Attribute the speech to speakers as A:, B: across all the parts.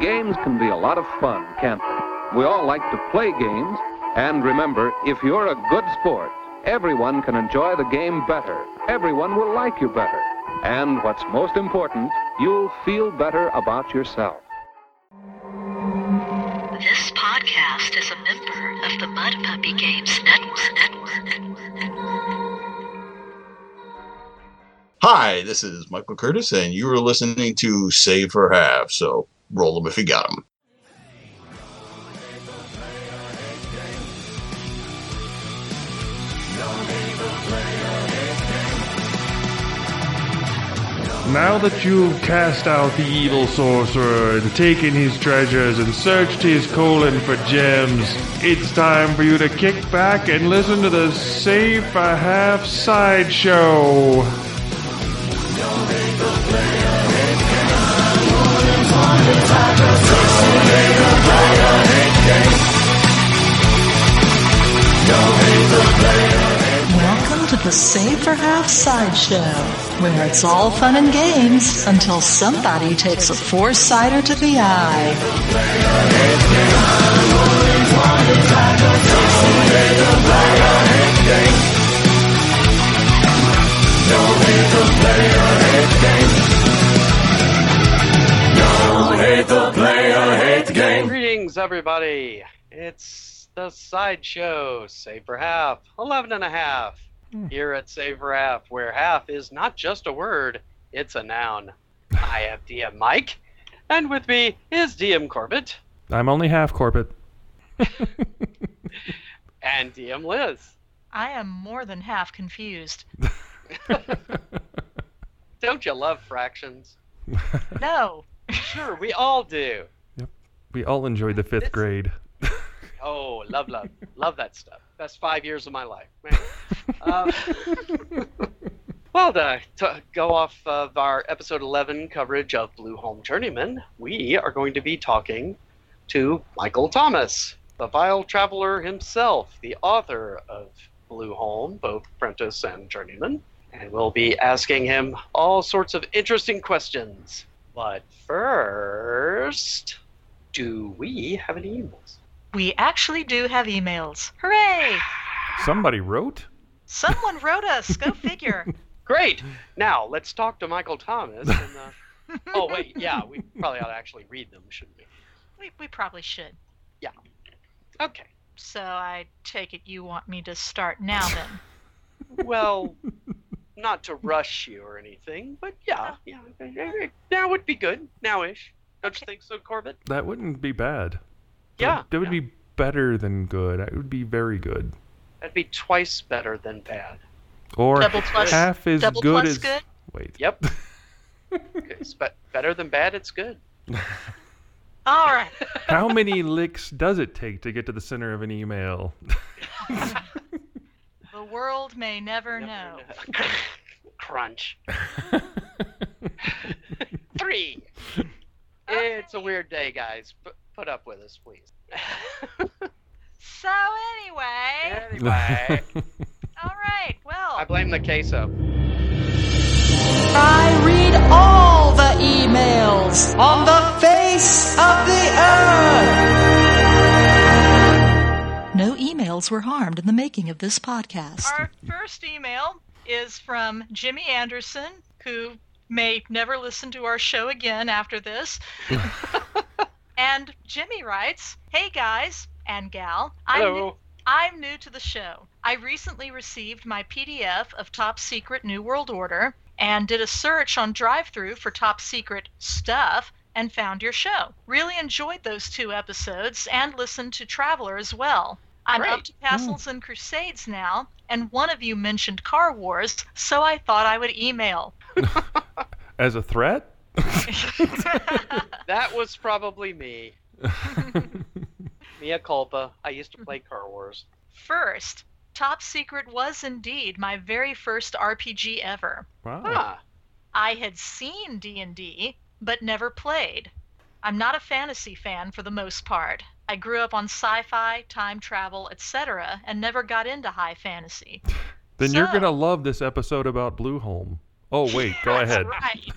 A: Games can be a lot of fun, can't they? We all like to play games, and remember, if you're a good sport, everyone can enjoy the game better. Everyone will like you better. And what's most important, you'll feel better about yourself.
B: This podcast is a member of the Mud Puppy Games Network. Network. Network.
C: Hi, this is Michael Curtis, and you are listening to Save for Half, so roll them if you got them.
D: Now that you've cast out the evil sorcerer and taken his treasures and searched his colon for gems, it's time for you to kick back and listen to the Save for Half sideshow.
B: Welcome to the Save for Half Sideshow, where it's all fun and games until somebody takes a four-sider to the eye.
E: Greetings, everybody. It's the sideshow, Save for Half, 11 and a half, hmm. here at Save for Half, where half is not just a word, it's a noun. I am DM Mike, and with me is DM Corbett
D: I'm only half Corbett.
E: and DM Liz.
F: I am more than half confused.
E: Don't you love fractions?
F: No.
E: Sure, we all do. Yep.
D: We all enjoyed the fifth
E: It's-
D: grade.
E: Oh, love, love, love that stuff. Best five years of my life. Man. Uh, well, to, to go off of our episode 11 coverage of Blueholme Journeyman, we are going to be talking to Michael Thomas, the vile traveler himself, the author of Blueholme, both Apprentice and Journeyman. And we'll be asking him all sorts of interesting questions. But first, do we have any emails?
F: We actually do have emails. Hooray!
D: Somebody wrote?
F: Someone wrote us. Go figure.
E: Great. Now let's talk to Michael Thomas. And, uh, oh wait, yeah, we probably ought to actually read them, shouldn't we?
F: We, we probably should. Yeah.
E: Okay.
F: So I take it you want me to start now then.
E: Well, not to rush you or anything, but yeah, yeah, now would be good. Nowish. Don't you think so, Corbett?
D: That wouldn't be bad.
E: Yeah.
D: That would
E: yeah.
D: be better than good. It would be very good.
E: That'd be twice better than bad.
D: Or
F: Double plus-
D: half as
F: double
D: good
F: plus
D: as.
F: good?
D: Wait.
E: Yep. It's be- better than bad. It's good.
F: All right.
D: How many licks does it take to get to the center of an email?
F: The world may never,
E: Never
F: know.
E: know. Crunch. Three. It's a weird day, guys. P- put up with us, please.
F: So anyway,
E: anyway,
F: all right. Well,
E: I blame the queso.
B: I read all the emails on the face of the earth. No emails were harmed in the making of this podcast.
F: Our first email is from Jimmy Anderson, who may never listen to our show again after this. and Jimmy writes, Hey guys and gal, I'm new, I'm new to the show. I recently received my PDF of Top Secret New World Order and did a search on drive-through for top secret stuff and found your show. Really enjoyed those two episodes and listened to Traveler as well. I'm up to Castles and Crusades now, and one of you mentioned Car Wars, so I thought I would email.
D: As a threat?
E: That was probably me. Mia culpa. I used to play Car Wars.
F: First, Top Secret was indeed my very first RPG ever.
D: Wow.
E: Ah,
F: I had seen D&D, but never played. I'm not a fantasy fan for the most part. I grew up on sci-fi, time travel, etc., and never got into high fantasy.
D: Then you're gonna love this episode about Blueholme. Oh wait, go
F: That's
D: ahead.
F: Right.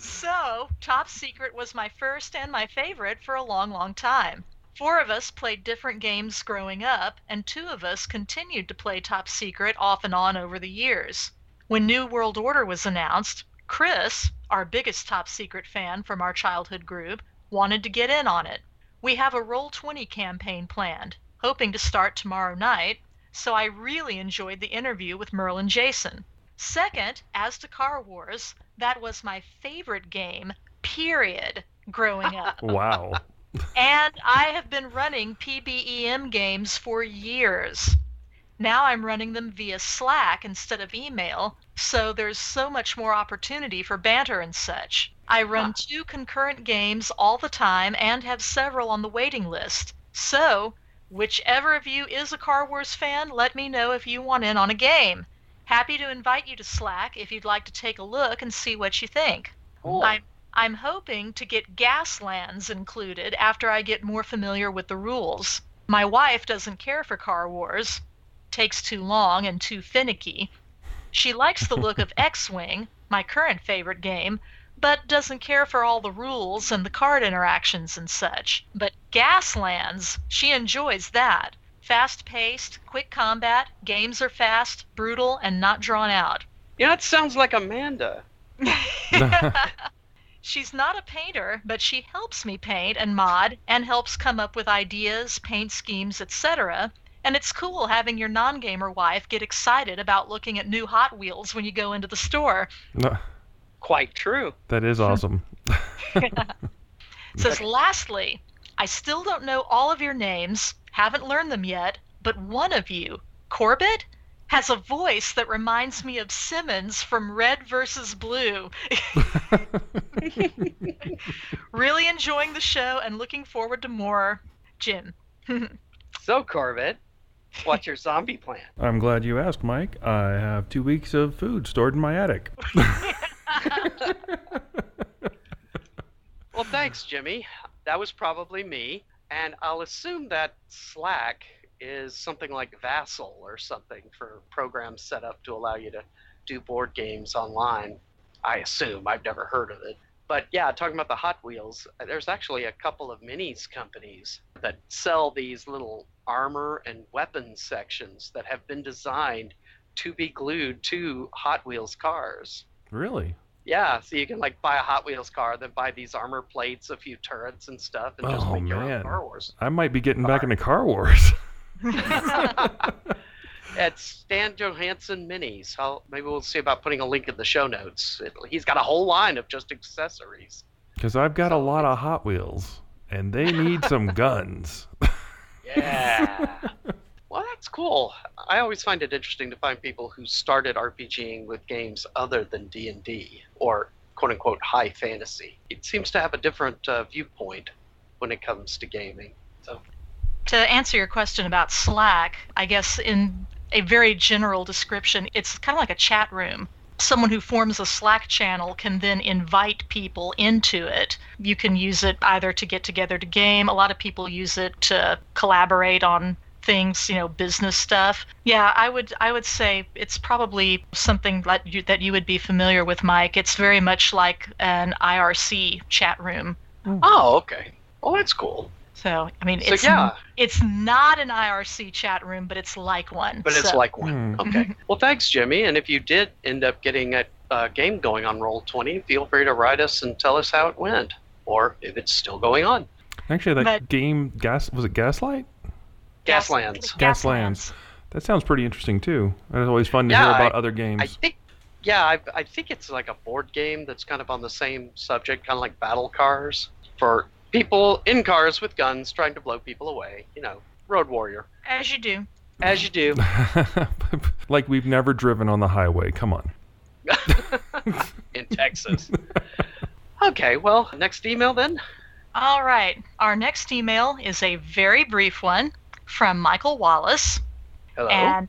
F: So, Top Secret was my first and my favorite for a long, long time. Four of us played different games growing up, and two of us continued to play Top Secret off and on over the years. When New World Order was announced, Chris, our biggest Top Secret fan from our childhood group, wanted to get in on it. We have a Roll20 campaign planned, hoping to start tomorrow night, so I really enjoyed the interview with Merlin Jason. Second, as to Car Wars, that was my favorite game, period, growing up.
D: Wow.
F: and I have been running PBEM games for years. Now I'm running them via Slack instead of email, so there's so much more opportunity for banter and such. I run two concurrent games all the time and have several on the waiting list. So, whichever of you is a Car Wars fan, let me know if you want in on a game. Happy to invite you to Slack if you'd like to take a look and see what you think.
E: Cool.
F: I'm I'm hoping to get Gaslands included after I get more familiar with the rules. My wife doesn't care for Car Wars. Takes too long and too finicky. She likes the look of X-Wing, my current favorite game, but doesn't care for all the rules and the card interactions and such. But Gaslands, she enjoys that. Fast paced, quick combat, games are fast, brutal, and not drawn out.
E: Yeah, it sounds like Amanda.
F: She's not a painter, but she helps me paint and mod and helps come up with ideas, paint schemes, etc. And it's cool having your non gamer wife get excited about looking at new Hot Wheels when you go into the store.
D: No,
E: Quite true.
D: that is hmm. awesome.
F: Says, lastly, I still don't know all of your names, haven't learned them yet, but one of you, Corbett, has a voice that reminds me of Simmons from Red versus Blue. really enjoying the show and looking forward to more. Jim.
E: So, Corbett, what's your zombie plan?
D: I'm glad you asked, Mike. I have two weeks of food stored in my attic.
E: Well, thanks, Jimmy. That was probably me. And I'll assume that Slack is something like Vassal or something for programs set up to allow you to do board games online. I assume. I've never heard of it. But yeah, talking about the Hot Wheels, there's actually a couple of minis companies that sell these little armor and weapons sections that have been designed to be glued to Hot Wheels cars.
D: really?
E: Yeah, so you can like buy a Hot Wheels car, then buy these armor plates, a few turrets and stuff, and just
D: Oh,
E: make your own. Car Wars.
D: I might be getting back into Car Wars.
E: At Stan Johansen Minis. I'll, maybe we'll see about putting a link in the show notes. It, he's got a whole line of just accessories.
D: Because I've got a lot of Hot Wheels, and they need some guns.
E: Yeah. well, that's cool. I always find it interesting to find people who started RPGing with games other than D&D or quote unquote high fantasy. It seems to have a different uh, viewpoint when it comes to gaming. So
F: to answer your question about Slack, I guess in a very general description, it's kind of like a chat room. Someone who forms a Slack channel can then invite people into it. You can use it either to get together to game. A lot of people use it to collaborate on things, you know, business stuff. Yeah, I would I would say it's probably something that you, that you would be familiar with, Mike. It's very much like an IRC chat room.
E: Oh. oh, okay. Well, that's cool.
F: So, I mean,
E: So,
F: it's
E: yeah.
F: it's not an IRC chat room, but it's like one.
E: But it's like one.
D: Hmm.
E: Okay. Well, thanks, Jimmy. And if you did end up getting a uh, game going on Roll20, feel free to write us and tell us how it went, or if it's still going on.
D: Actually, that
F: But-
D: game, gas was it Gaslight?
E: Gaslands.
D: Gaslands. That sounds pretty interesting too. It's always fun to hear about
E: I-
D: other games.
E: I think, yeah, I, I think it's like a board game that's kind of on the same subject, kind of like battle cars for people in cars with guns trying to blow people away. You know, Road Warrior,
F: As you do.
E: as you do.
D: like we've never driven on the highway. Come on.
E: in Texas. Okay, well, next email then.
F: All right. Our next email is a very brief one from Michael Wallace.
E: Hello.
F: And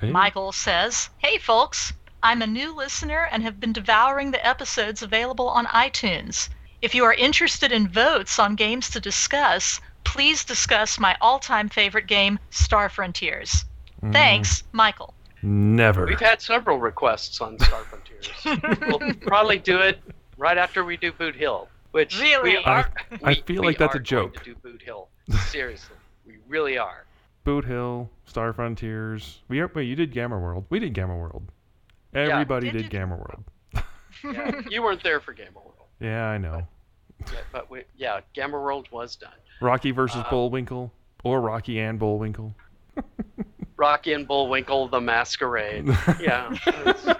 D: Hey.
F: Michael says, Hey, folks. I'm a new listener and have been devouring the episodes available on iTunes. If you are interested in votes on games to discuss, please discuss my all time favorite game, Star Frontiers.
D: Mm,
F: Thanks, Michael.
D: Never.
E: We've had several requests on Star Frontiers. we'll probably do it right after we do Boot Hill, which
F: Really?
E: we are.
D: I
E: we-
D: feel
E: we
D: like that's a
E: are going
D: joke.
E: To do Boot Hill, seriously, we really are.
D: Boot Hill, Star Frontiers. We are, wait, you did Gamma World. We did Gamma World. Everybody
F: Did
D: did. Gamma World.
E: Yeah, you weren't there for Gamma World,
D: Yeah, I know.
E: yeah, but we, yeah, Gamma World was done.
D: Rocky versus
E: Uh,
D: Bullwinkle, or Rocky and Bullwinkle.
E: Rocky and Bullwinkle, the Masquerade. Yeah.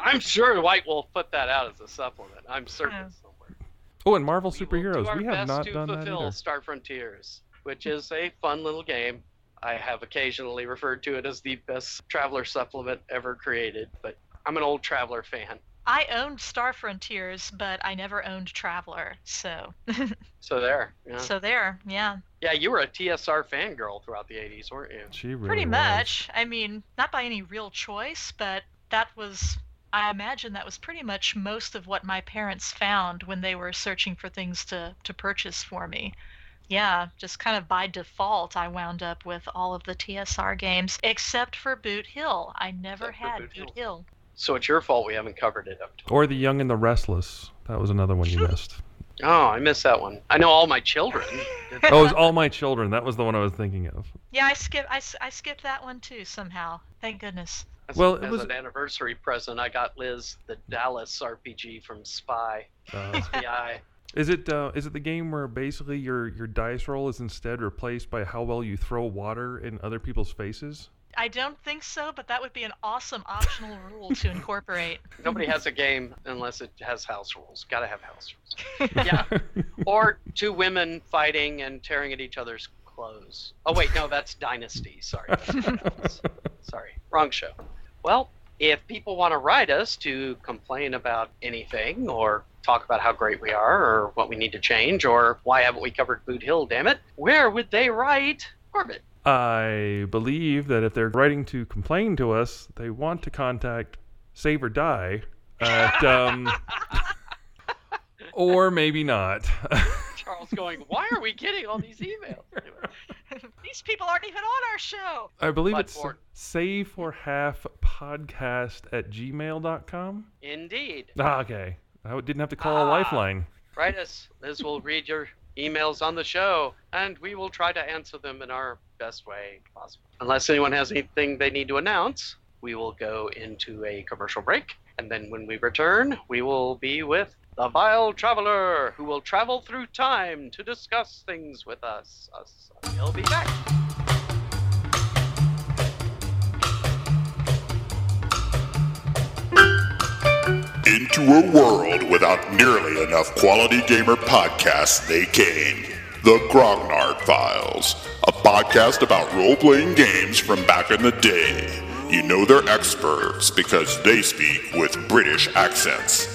E: I'm sure White Wolf put that out as a supplement. I'm certain
F: Yeah.
E: somewhere.
D: oh, and Marvel
E: We will
D: superheroes.
E: do our
D: We have
E: best
D: not
E: to
D: done that
E: fulfill
D: either.
E: Star Frontiers, which is a fun little game. I have occasionally referred to it as the best Traveler supplement ever created, but I'm an old Traveler fan.
F: I owned Star Frontiers, but I never owned Traveler. So,
E: So there. Yeah.
F: so there, yeah,
E: yeah, you were a TSR fangirl throughout the 80s, weren't you?
D: She really
F: pretty
D: was.
F: much. I mean, not by any real choice, but that was. I imagine that was pretty much most of what my parents found when they were searching for things to, to purchase for me. Yeah, just kind of by default, I wound up with all of the TSR games except for Boot Hill. I never
E: Except
F: had
E: Boot
F: Boot
E: Hill.
F: Hill.
E: So it's your fault we haven't covered it up to.
D: Or The Young and the Restless. That was another one you missed.
E: Oh, I missed that one. I know all my children.
D: oh, it was All My Children. That was the one I was thinking of.
F: Yeah, I skipped. I, s- I skipped that one too somehow. Thank goodness.
E: As,
D: Well, it
E: as
D: was-
E: an anniversary present, I got Liz the Dallas RPG from Spy.
D: Uh,
E: SPI.
D: is it uh, is it the game where basically your your dice roll is instead replaced by how well you throw water in other people's faces?
F: I don't think so, but that would be an awesome optional rule to incorporate.
E: Nobody has a game unless it has house rules. Gotta have house rules. Yeah. or two women fighting and tearing at each other's clothes. Oh wait, no, that's Dynasty. Sorry. That's what that was. Sorry, wrong show. Well, if people want to write us to complain about anything or talk about how great we are or what we need to change or why haven't we covered Boot Hill, damn it, where would they write? Corbett.
D: I believe that if they're writing to complain to us, they want to contact Save or Die at um, or maybe not.
E: Charles going, why are we getting all these emails?
F: These people aren't even on our show.
D: I believe it's save for half podcast at gmail.com.
E: Indeed.
D: Ah, okay. I didn't have to call a
E: Ah.
D: lifeline.
E: Write us. Liz will read your emails on the show, and we will try to answer them in our best way possible. Unless anyone has anything they need to announce, we will go into a commercial break, and then when we return, we will be with the Vile Traveler, who will travel through time to discuss things with us. us. He'll be back.
G: Into a world without nearly enough quality gamer podcasts, they came. The Grognard Files, a podcast about role playing games from back in the day. You know they're experts because they speak with British accents.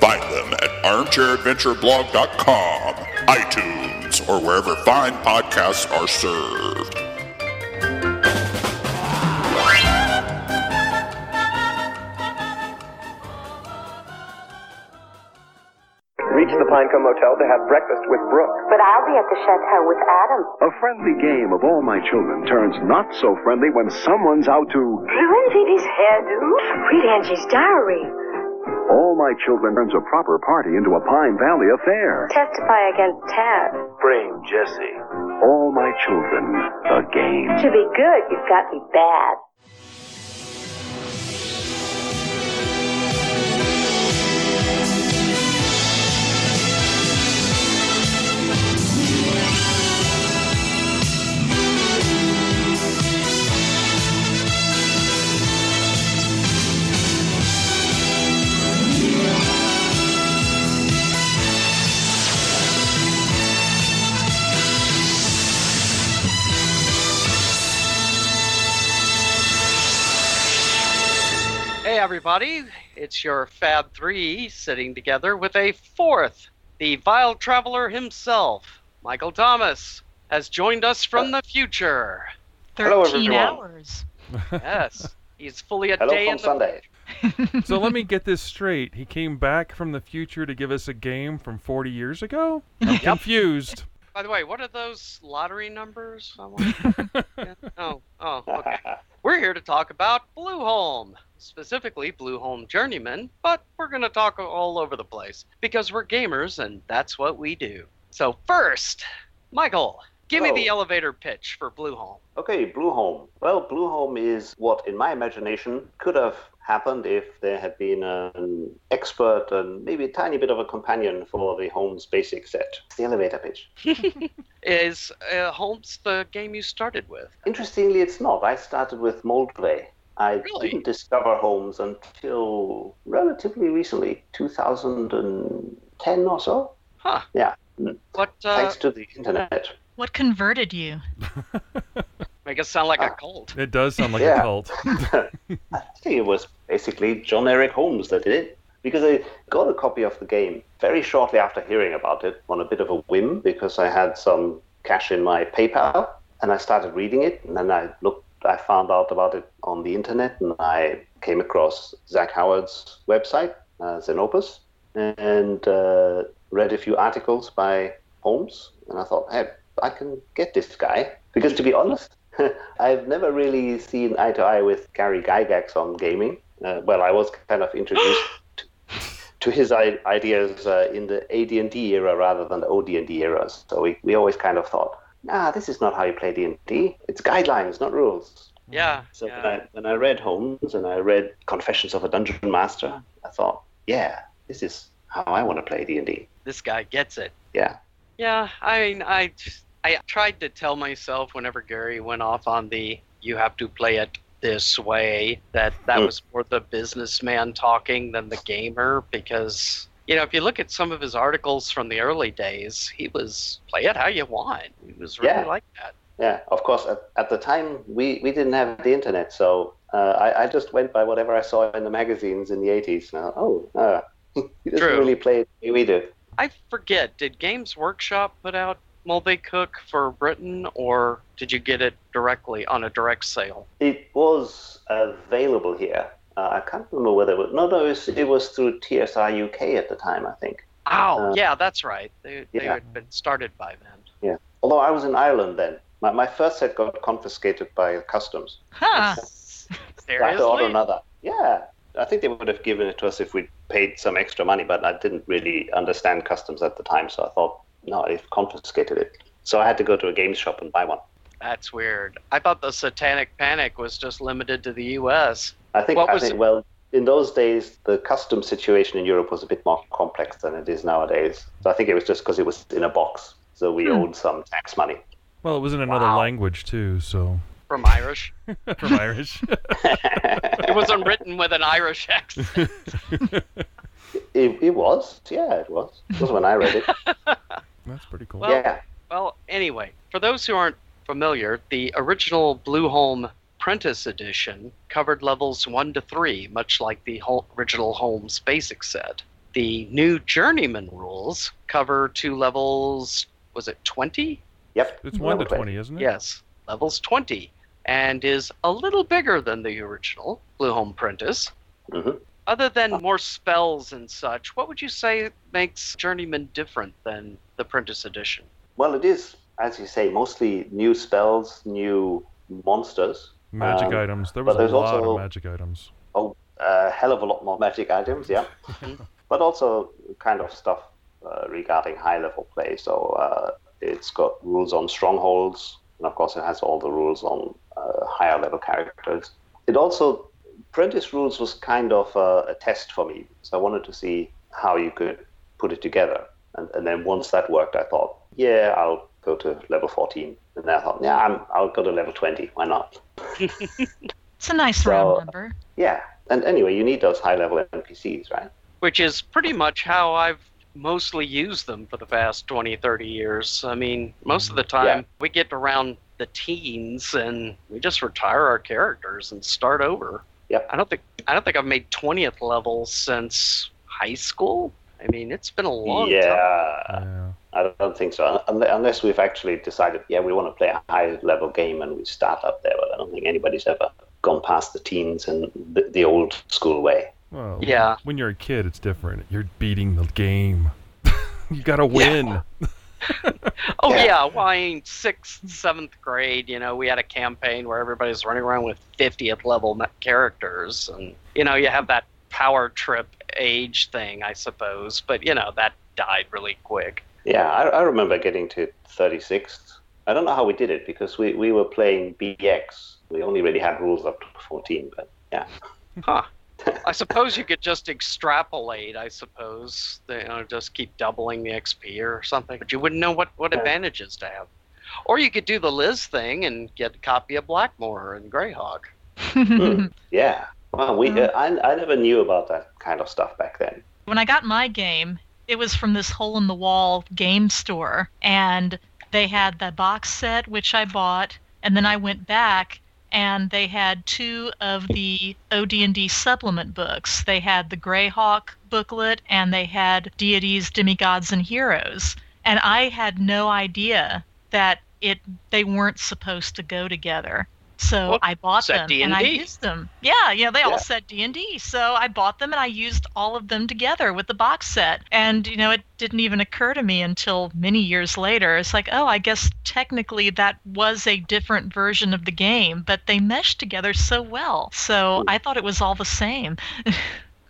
G: Find them at armchairadventureblog.com, iTunes, or wherever fine podcasts are served.
H: Reach Pinecombe Motel to have breakfast with Brooke.
I: But I'll be at the chateau with Adam.
J: A friendly game of all my children turns not so friendly when someone's out to.
I: Ruin Phoebe's hairdo. Read Angie's diary.
J: All my children turns a proper party into a Pine Valley affair.
I: Testify against Tad.
H: Bring Jesse.
J: All my children, the game.
I: To be good, you've got to be bad.
E: Everybody. It's your Fab 3 sitting together with a fourth. The Vile Traveler himself, Michael Thomas, has joined us from the future.
H: Hello,
F: 13
H: everyone.
F: hours.
E: Yes, he's fully a
H: Hello
E: day
H: from
E: in the
H: Sunday.
D: So let me get this straight. He came back from the future to give us a game from 40 years ago? I'm confused.
E: By the way, what are those lottery numbers? Yeah, Oh, oh, okay. We're here to talk about Blueholme, specifically Blueholme Journeyman, but we're going to talk all over the place because we're gamers and that's what we do. So, first, Michael, give me the elevator pitch for Blueholme.
K: Okay, Blueholme. Well, Blueholm is what, in my imagination, could have happened if there had been an expert and maybe a tiny bit of a companion for the Holmes basic set. The elevator pitch.
E: Is uh, Holmes the game you started with?
K: Interestingly, it's not. I started with Moldvay. I
E: Really?
K: didn't discover Holmes until relatively recently, 2010 or so.
E: Huh.
K: Yeah,
E: What uh,
K: thanks to the internet.
F: What converted you?
E: make it sound like
K: Ah.
E: a cult?
D: It does sound like
K: Yeah.
D: a cult.
K: I think it was basically John Eric Holmes that did it. Because I got a copy of the game very shortly after hearing about it on a bit of a whim because I had some cash in my PayPal and I started reading it and then I looked I found out about it on the internet and I came across Zach Howard's website, uh, Zenopus, and uh, read a few articles by Holmes and I thought, hey, I can get this guy. Because to be honest, I've never really seen eye to eye with Gary Gygax on gaming. Uh, well, I was kind of introduced to, to his I- ideas uh, in the AD&D era rather than the OD&D era. So we, we always kind of thought, nah, this is not how you play D&D. It's guidelines, not rules.
E: Yeah.
K: So
E: yeah.
K: when, I, when I read Holmes and I read Confessions of a Dungeon Master, I thought, yeah, this is how I want to play D&D.
E: This guy gets it.
K: Yeah.
E: Yeah, I mean, I, I tried to tell myself whenever Gary went off on the "you have to play it this way" that that
K: Mm.
E: was more the businessman talking than the gamer because you know if you look at some of his articles from the early days, he was play it how you want. He was really
K: Yeah.
E: like that.
K: Yeah, of course. At, at the time, we, we didn't have the internet, so uh, I, I just went by whatever I saw in the magazines in the 80s. Now, oh, uh, he doesn't
E: True.
K: really play it the way we do.
E: I forget. Did Games Workshop put out Moldvay Cook for Britain, or did you get it directly on a direct sale?
K: It was available here. Uh, I can't remember whether it was. No, no, it was, it was through TSR UK at the time, I think.
E: Oh,
K: Uh,
E: yeah, that's right. They, they
K: yeah.
E: had been started by then.
K: Yeah. Although I was in Ireland then. My, my first set got confiscated by customs.
F: Huh.
K: I had order
E: Seriously?
K: another. Yeah. I think they would have given it to us if we'd paid some extra money, but I didn't really understand customs at the time, so I thought, no, they've confiscated it. So I had to go to a games shop and buy one.
E: That's weird. I thought the Satanic Panic was just limited to the U.S.
K: I think,
E: What
K: I think
E: it?
K: well, in those days, the custom situation in Europe was a bit more complex than it is nowadays. So I think it was just because it was in a box, so we
F: Hmm.
K: owed some tax money.
D: Well, it was in another
E: Wow.
D: language too, so
E: from Irish.
D: from Irish.
E: It wasn't written with an Irish accent.
K: It, it was, yeah, it was. It was when I read it.
D: That's pretty cool.
E: Well,
K: yeah,
E: Well, anyway, for those who aren't familiar, the original Blueholme Prentice Edition covered levels 1 to 3, much like the whole original Holmes basic set. The new Journeyman rules cover two levels, was it 20?
K: yep.
D: it's one to twenty, isn't it?
E: Yes, levels 20, and is a little bigger than the original Blueholme Prentice.
K: Mhm.
E: Other than more spells and such, what would you say makes Journeyman different than the Prentice Edition?
K: Well, it is, as you say, mostly new spells, new monsters.
D: Magic
K: Um,
D: items. There was a lot
K: also-
D: of magic items.
K: Oh, a hell of a lot more magic items, yeah. but also kind of stuff uh, regarding high level play. So uh, it's got rules on strongholds, and of course, it has all the rules on uh, higher level characters. It also, Prentice Rules was kind of a, a test for me. So I wanted to see how you could put it together. And, and then once that worked, I thought, yeah, I'll go to level 14. And then I thought, yeah, I'm, I'll go to level 20. Why not?
F: It's a nice
K: So-
F: round number.
K: Yeah. And anyway, you need those high level NPCs, right?
E: which is pretty much how I've mostly used them for the past 20, 30 years. I mean, most of the mm, time
K: Yeah.
E: we get around the teens and we just retire our characters and start over.
K: Yep.
E: I don't think I don't think I've made 20th level since high school. I mean, it's been a long
K: yeah.
E: time.
D: Yeah.
K: I don't think so. Unless we've actually decided, yeah, we want to play a high level game and we start up there. But I don't think anybody's ever gone past the teens and the, the old school way.
D: Well,
E: Yeah.
D: When you're a kid, it's different. You're beating the game. you gotta win.
E: Oh
K: Yeah.
E: yeah. well, I mean, sixth, seventh grade, you know, we had a campaign where everybody's running around with 50th level characters, and you know, you have that power trip age thing, I suppose, but you know, that died really quick.
K: Yeah, I, I remember getting to 36. I don't know how we did it because we, we were playing BX. We only really had rules up to 14, but yeah.
E: Huh. I suppose you could just extrapolate. I suppose, you know, just keep doubling the XP or something. But you wouldn't know what what
K: Yeah.
E: advantages to have. Or you could do the Liz thing and get a copy of Blackmoor and Greyhawk.
K: Hmm, yeah. Well, we
F: Mm.
K: uh, I, I never knew about that kind of stuff back then.
F: when I got my game, it was from this hole in the wall game store, and they had the box set which I bought, and then I went back and they had two of the OD&D supplement books. They had the Greyhawk booklet and they had Deities, Demigods, and Heroes. And I had no idea that it they weren't supposed to go together. So
E: Well,
F: I bought
E: set
F: them and I
E: D&D.
F: used them. Yeah, yeah, they
K: Yeah.
F: all said D and D. So I bought them and I used all of them together with the box set. And you know, it didn't even occur to me until many years later. It's like, oh, I guess technically that was a different version of the game, but they meshed together so well. So I thought it was all the same.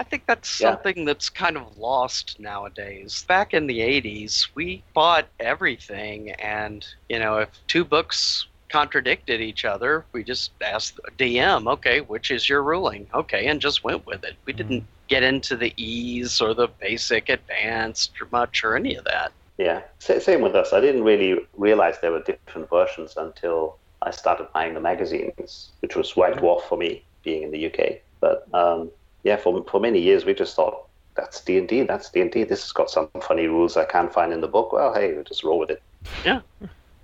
E: I think that's
K: Yeah.
E: something that's kind of lost nowadays. Back in the 80s, we bought everything, and, you know, if two books contradicted each other, we just asked DM, okay, which is your ruling? Okay, and just went with it. We didn't get into the ease or the basic advanced or much or any of that.
K: Yeah, Sa- same with us. I didn't really realize there were different versions until I started buying the magazines, which was White Dwarf for me, being in the UK. But um, yeah, for for many years we just thought that's D and D, that's D and D. This has got some funny rules I can't find in the book. Well, hey, we'll just roll with it.
E: Yeah,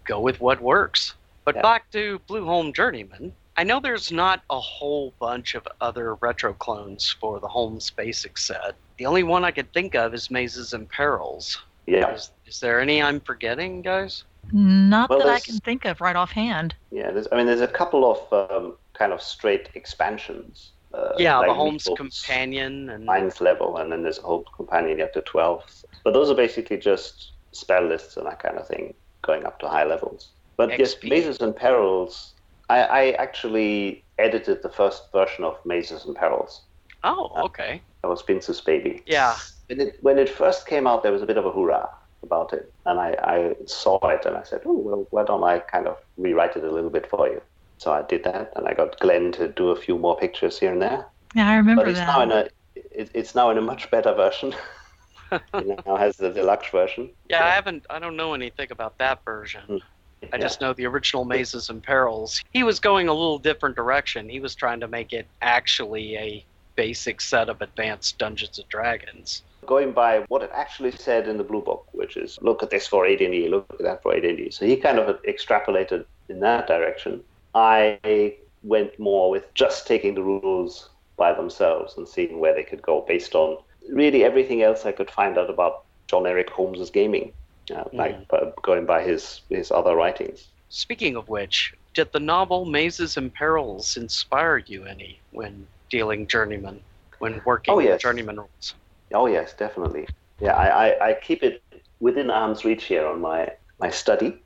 E: go with what works. But
K: Yeah.
E: back to Blueholme Journeyman. I know there's not a whole bunch of other retro clones for the Holmes Basic set. The only one I could think of is Mazes and Perils.
K: Yeah,
E: Is, is there any I'm forgetting, guys?
F: Not
K: Well,
F: that I can think of right offhand.
K: yeah. There's, I mean, there's a couple of um, kind of straight expansions. Uh,
E: yeah, the
K: like
E: Holmes
K: Lethal
E: Companion and
K: ninth level, and then there's a whole companion up to 12th. But those are basically just spell lists and that kind of thing, going up to high levels. But yes, Mazes and Perils, I, I actually edited the first version of Mazes and Perils.
E: Oh, uh, okay.
K: That was Vince's baby.
E: Yeah.
K: When it, when it first came out, there was a bit of a hurrah about it. And I, I saw it and I said, oh, well, why don't I kind of rewrite it a little bit for you? So I did that, and I got Glenn to do a few more pictures here and there
F: Yeah, I remember
K: but it's
F: that.
K: now in a it, it's now in a much better version. it now has the deluxe version.
E: Yeah, I haven't. I don't know anything about that version. Hmm. I
K: Yeah.
E: just know the original Mazes and Perils. He was going a little different direction. He was trying to make it actually a basic set of advanced Dungeons and Dragons.
K: Going by what it actually said in the blue book, which is look at this for AD&D, look at that for AD&D. So he kind of extrapolated in that direction. I went more with just taking the rules by themselves and seeing where they could go based on really everything else I could find out about John Eric Holmes's gaming, uh, like by going by his his other writings.
E: Speaking of which, did the novel Mazes and Perils inspire you any when dealing journeyman, when working
K: Oh,
E: with
K: yes.
E: journeyman rules?
K: Oh yes, definitely. Yeah, I, I, I keep it within arm's reach here on my my study.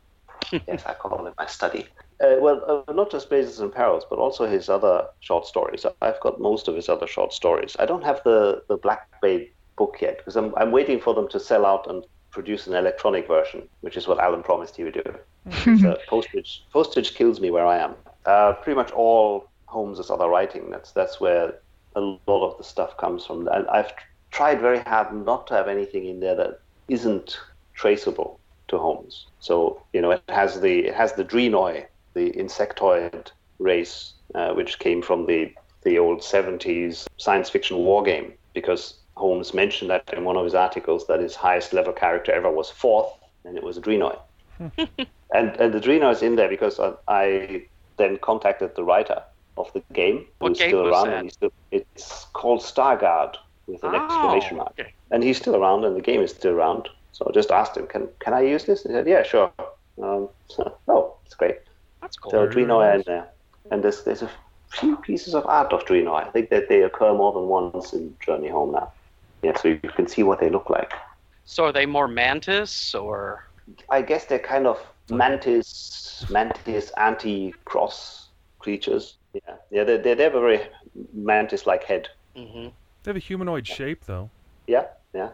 K: yes, I call it my study. Uh, well, uh, not just Mazes and Perils, but also his other short stories. I've got most of his other short stories. I don't have the the Black Blade book yet because I'm I'm waiting for them to sell out and produce an electronic version, which is what Alan promised he would do. So postage postage kills me where I am. Uh, pretty much all Holmes's other writing. That's that's where a lot of the stuff comes from. And I've tr- tried very hard not to have anything in there that isn't traceable to Holmes. So you know, it has the it has the Dreenoi, the insectoid race, uh, which came from the the old 70s science fiction war game, because Holmes mentioned that in one of his articles that his highest level character ever was fourth, and it was a Dreenoi. and and is in there because I, I then contacted the writer of the game, who's
E: game
K: still around. And he's still, it's called Starguard with an exclamation mark,
E: okay.
K: and he's still around, and the game is still around. So I just asked him, "Can can I use this?" He said, "Yeah, sure." Um, so, oh, it's great.
E: That's cool.
K: So Dreenoi are in there, and there's there's a few pieces of art of Dreenoi. I think that they occur more than once in Journey Home now. Yeah, so you can see what they look like.
E: So are they more mantis or
K: I guess they're kind of mantis, mantis anti-cross creatures. Yeah, yeah, they they they have a very mantis-like head.
E: Mm-hmm.
L: They have a humanoid shape, though.
K: Yeah, yeah.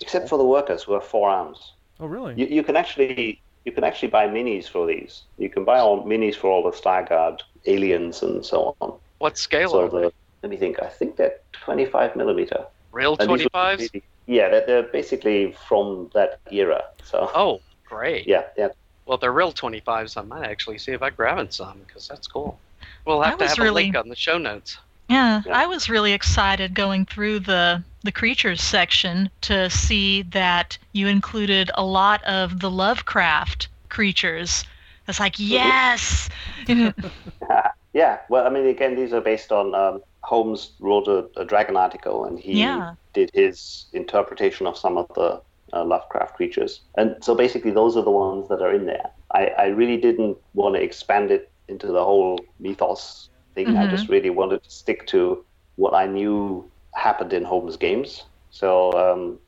K: Except for the workers who have four arms.
L: Oh, really?
K: You, you can actually you can actually buy minis for these. You can buy all minis for all the Starguard aliens and so on.
E: What scale
K: So
E: are they?
K: the, let me think. I think they're 25 millimeter.
E: Real
K: And
E: 25s?
K: be- Yeah, they're, they're basically from that era. So
E: Oh, great.
K: yeah, yeah.
E: Well, they're real 25s. I might actually see about grabbing some because that's cool. We'll
F: I
E: have to have
F: really-
E: a link on the show notes.
F: Yeah, I was really excited going through the the creatures section to see that you included a lot of the Lovecraft creatures. It's like, yes.
K: yeah, well, I mean, again, these are based on um, Holmes wrote a, a Dragon article, and he
F: Yeah.
K: did his interpretation of some of the uh, Lovecraft creatures. And so basically, those are the ones that are in there. I, I really didn't want to expand it into the whole mythos thing. I
F: Mhm.
K: just really wanted to stick to what I knew happened in Holmes games. So um,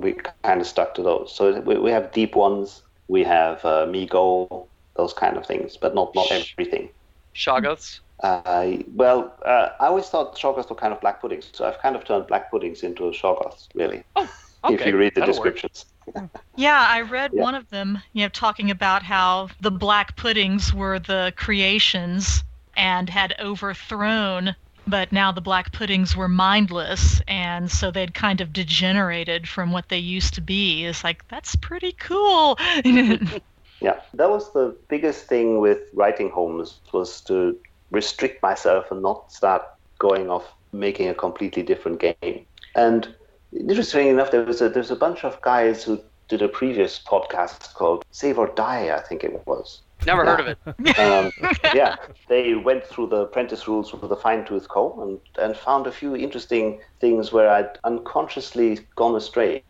K: we kind of stuck to those. So we, we have deep ones, we have uh, Mi-Go, those kind of things, but not, not everything.
E: Shoggoths?
K: Uh, well, uh, I always thought Shoggoths were kind of black puddings, so I've kind of turned black puddings into Shoggoths, really. if
E: okay,
K: you read the
E: that'll
K: descriptions.
F: Yeah, I read
K: Yeah.
F: one of them, you know, talking about how the black puddings were the creations and had overthrown, but now the black puddings were mindless, and so they'd kind of degenerated from what they used to be. It's like that's pretty cool.
K: Yeah, that was the biggest thing with writing Holmes was to restrict myself and not start going off making a completely different game. And interestingly enough, there was a there's a bunch of guys who did a previous podcast called Save or Die, I think it was.
E: Never heard of it.
K: um, yeah, they went through the apprentice rules with a fine tooth comb and, and found a few interesting things where I'd unconsciously gone astray.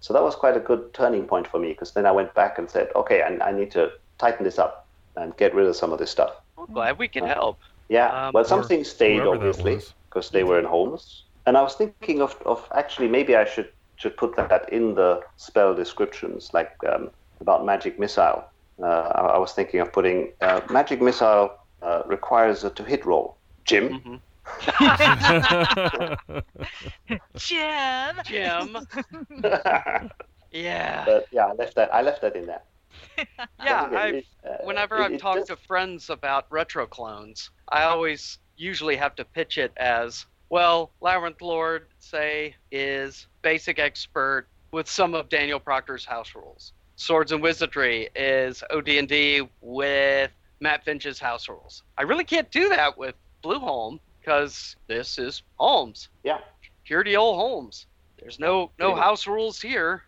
K: So that was quite a good turning point for me because then I went back and said, okay, I, I need to tighten this up and get rid of some of this stuff.
E: I'm glad we can help.
K: Yeah,
E: Um,
K: well, some things stayed obviously because they were in Holmes, and I was thinking of, of actually maybe I should should put that in the spell descriptions, like um, about magic missile. Uh, I, I was thinking of putting uh, magic missile uh, requires a to hit roll. Jim,
F: Jim.
E: Jim. yeah.
K: but yeah, I left that. I left that in there.
E: Yeah, I've,
K: uh,
E: whenever I've talked to friends about retro clones, I always usually have to pitch it as well, Labyrinth Lord, say, is basic expert with some of Daniel Proctor's house rules. Swords and Wizardry is OD&D with Matt Finch's house rules. I really can't do that with Blueholme because this is Holmes.
K: Yeah.
E: Purity old Holmes. There's no no house rules here.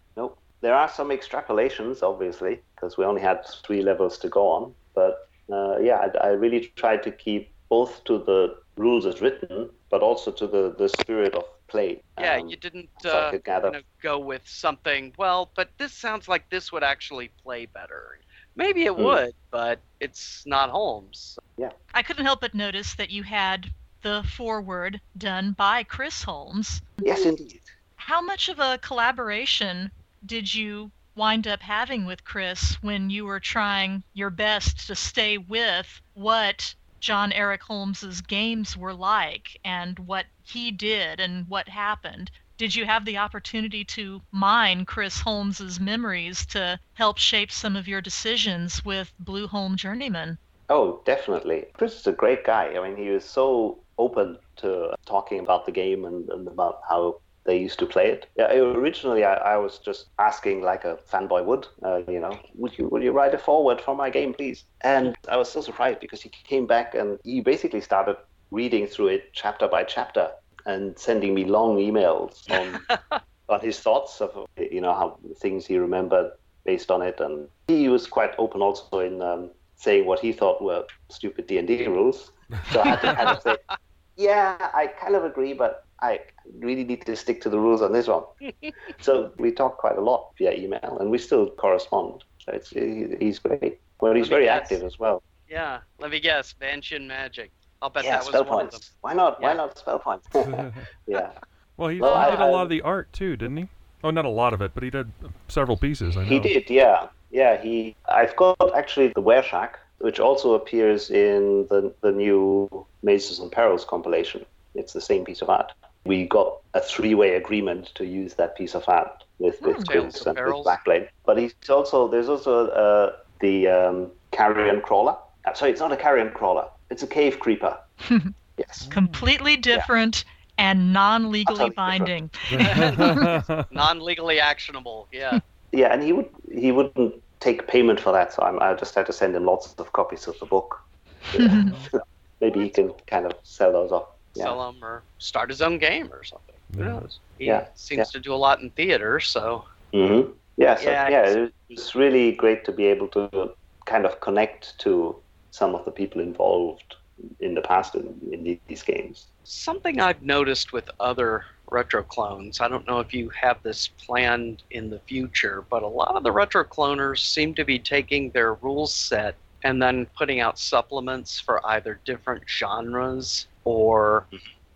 K: Nope. There are some extrapolations, obviously, because we only had three levels to go on. But uh, yeah, I, I really tried to keep both to the rules as written, but also to the, the spirit of play.
E: Yeah,
K: Um,
E: you didn't
K: so I
E: uh,
K: could gather.
E: you know, go with something. Well, but this sounds like this would actually play better. Maybe it
K: Hmm.
E: would, but it's not Holmes.
K: Yeah.
F: I couldn't help but notice that you had the foreword done by Chris Holmes.
K: Yes, indeed.
F: How much of a collaboration did you wind up having with Chris when you were trying your best to stay with what John Eric Holmes's games were like and what he did and what happened? Did you have the opportunity to mine Chris Holmes's memories to help shape some of your decisions with Blueholme Journeyman?
K: Oh, definitely. Chris is a great guy. I mean, he was so open to talking about the game and, and about how they used to play it. Yeah, originally I, I was just asking like a fanboy would, uh, you know, would you would you write a forward for my game, please? And I was so surprised because he came back and he basically started reading through it chapter by chapter and sending me long emails on on his thoughts of you know how things he remembered based on it, and he was quite open also in um, saying what he thought were stupid D and D rules. So I had to kind of say, yeah, I kind of agree, but I really need to stick to the rules on this one. so we talk quite a lot via email, and we still correspond. So it's he's great. Well, he's
E: Let me
K: very
E: guess.
K: active as well.
E: Yeah, let me guess. Vancian Magic. I'll bet
K: yeah,
E: that was
K: spell
E: one of them.
K: points. Why not? Why not spell points? yeah.
L: Well, he,
K: Well,
L: he
K: I-
L: did a
K: I-
L: lot of the art too, didn't he? Oh, not a lot of it, but he did several pieces. I know.
K: He did, yeah, yeah. He, I've got actually the Were Shack, which also appears in the the new Mazes and Perils compilation. It's the same piece of art. We got a three-way agreement to use that piece of art with with
E: Tales
K: Chris
E: of
K: and with
E: Perils.
K: Blackblade. But he's also there's also uh, the um, carrion crawler. Uh, sorry, it's not a carrion crawler. It's a cave creeper. yes.
F: Completely different and non-legally binding.
E: Non-legally actionable. Yeah.
K: Yeah, and he would he wouldn't take payment for that, so I'm, I just had to send him lots of copies of the book. Maybe he can kind of sell those off. Yeah.
E: Sell them or start his own game or something. Who knows? He
K: Yeah,
E: seems to do a lot in theater, so
K: hmm Yeah, so,
E: Yeah,
K: yeah,
E: I
K: it was really great to be able to kind of connect to some of the people involved in the past in, in these games.
E: Something I've noticed with other retro clones, I don't know if you have this planned in the future, but a lot of the retro cloners seem to be taking their rules set and then putting out supplements for either different genres or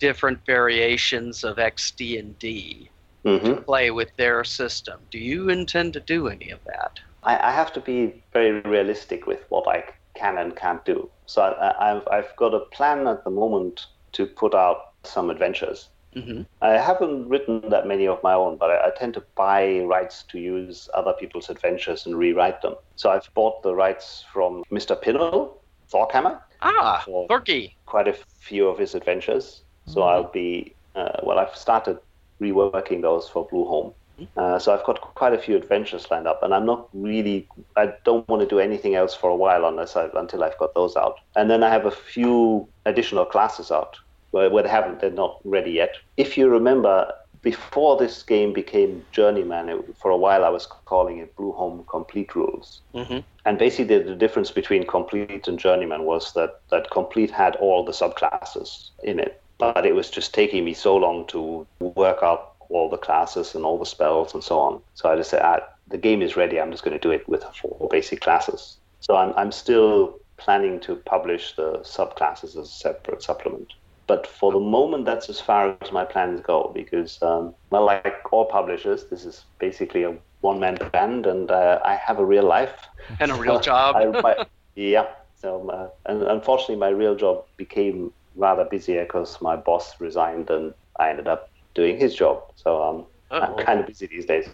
E: different variations of XD&D
K: hmm
E: to play with their system. Do you intend to do any of that?
K: I, I have to be very realistic with what I can and can't do. So I, I've, I've got a plan at the moment to put out some adventures.
E: hmm
K: I haven't written that many of my own, but I, I tend to buy rights to use other people's adventures and rewrite them. So I've bought the rights from Mr. Pinnell, Thorkhammer,
E: Ah,
K: for
E: Thorky.
K: quite a few of his adventures. So I'll be, uh, well, I've started reworking those for Blueholme. Uh, so I've got quite a few adventures lined up, and I'm not really. I don't want to do anything else for a while unless I, until I've got those out. And then I have a few additional classes out where, where they haven't. They're not ready yet. If you remember, before this game became Journeyman, it, for a while I was calling it Blueholme Complete Rules.
E: hmm
K: And basically, the difference between Complete and Journeyman was that, that Complete had all the subclasses in it, but it was just taking me so long to work out all the classes and all the spells and so on. So I just said, ah, the game is ready. I'm just going to do it with four basic classes. So I'm, I'm still planning to publish the subclasses as a separate supplement. But for the moment, that's as far as my plans go because, um, well, like all publishers, this is basically a one man band and uh, I have a real life.
E: And a real job.
K: I, my, yeah. So, uh, and unfortunately, my real job became rather busier because my boss resigned and I ended up doing his job. So um, I'm kind of busy these days.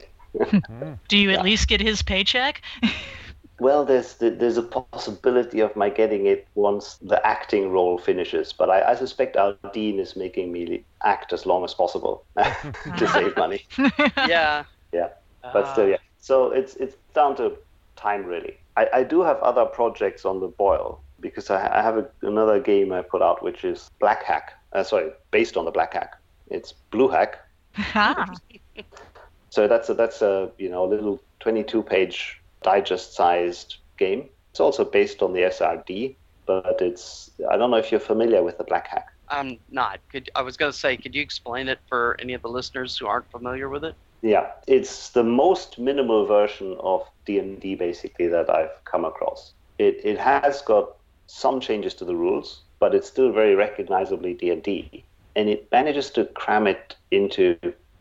F: Do you at least get his paycheck?
K: Well, there's there's a possibility of my getting it once the acting role finishes, but I, I suspect our dean is making me act as long as possible to save money.
E: yeah.
K: Yeah, but still, yeah. So it's it's down to time really. I, I do have other projects on the boil because I, I have a, another game I put out which is Black Hack. Uh, sorry, based on the Black Hack. It's Blue Hack.
F: Ah,
K: So that's a, that's a you know a little 22 page digest sized game. It's also based on the SRD, but it's I don't know if you're familiar with the Black Hack.
E: I'm not. Could I was going to say, could you explain it for any of the listeners who aren't familiar with it?
K: Yeah, it's the most minimal version of D&D basically that I've come across. It it has got some changes to the rules, but it's still very recognizably D&D, and it manages to cram it into,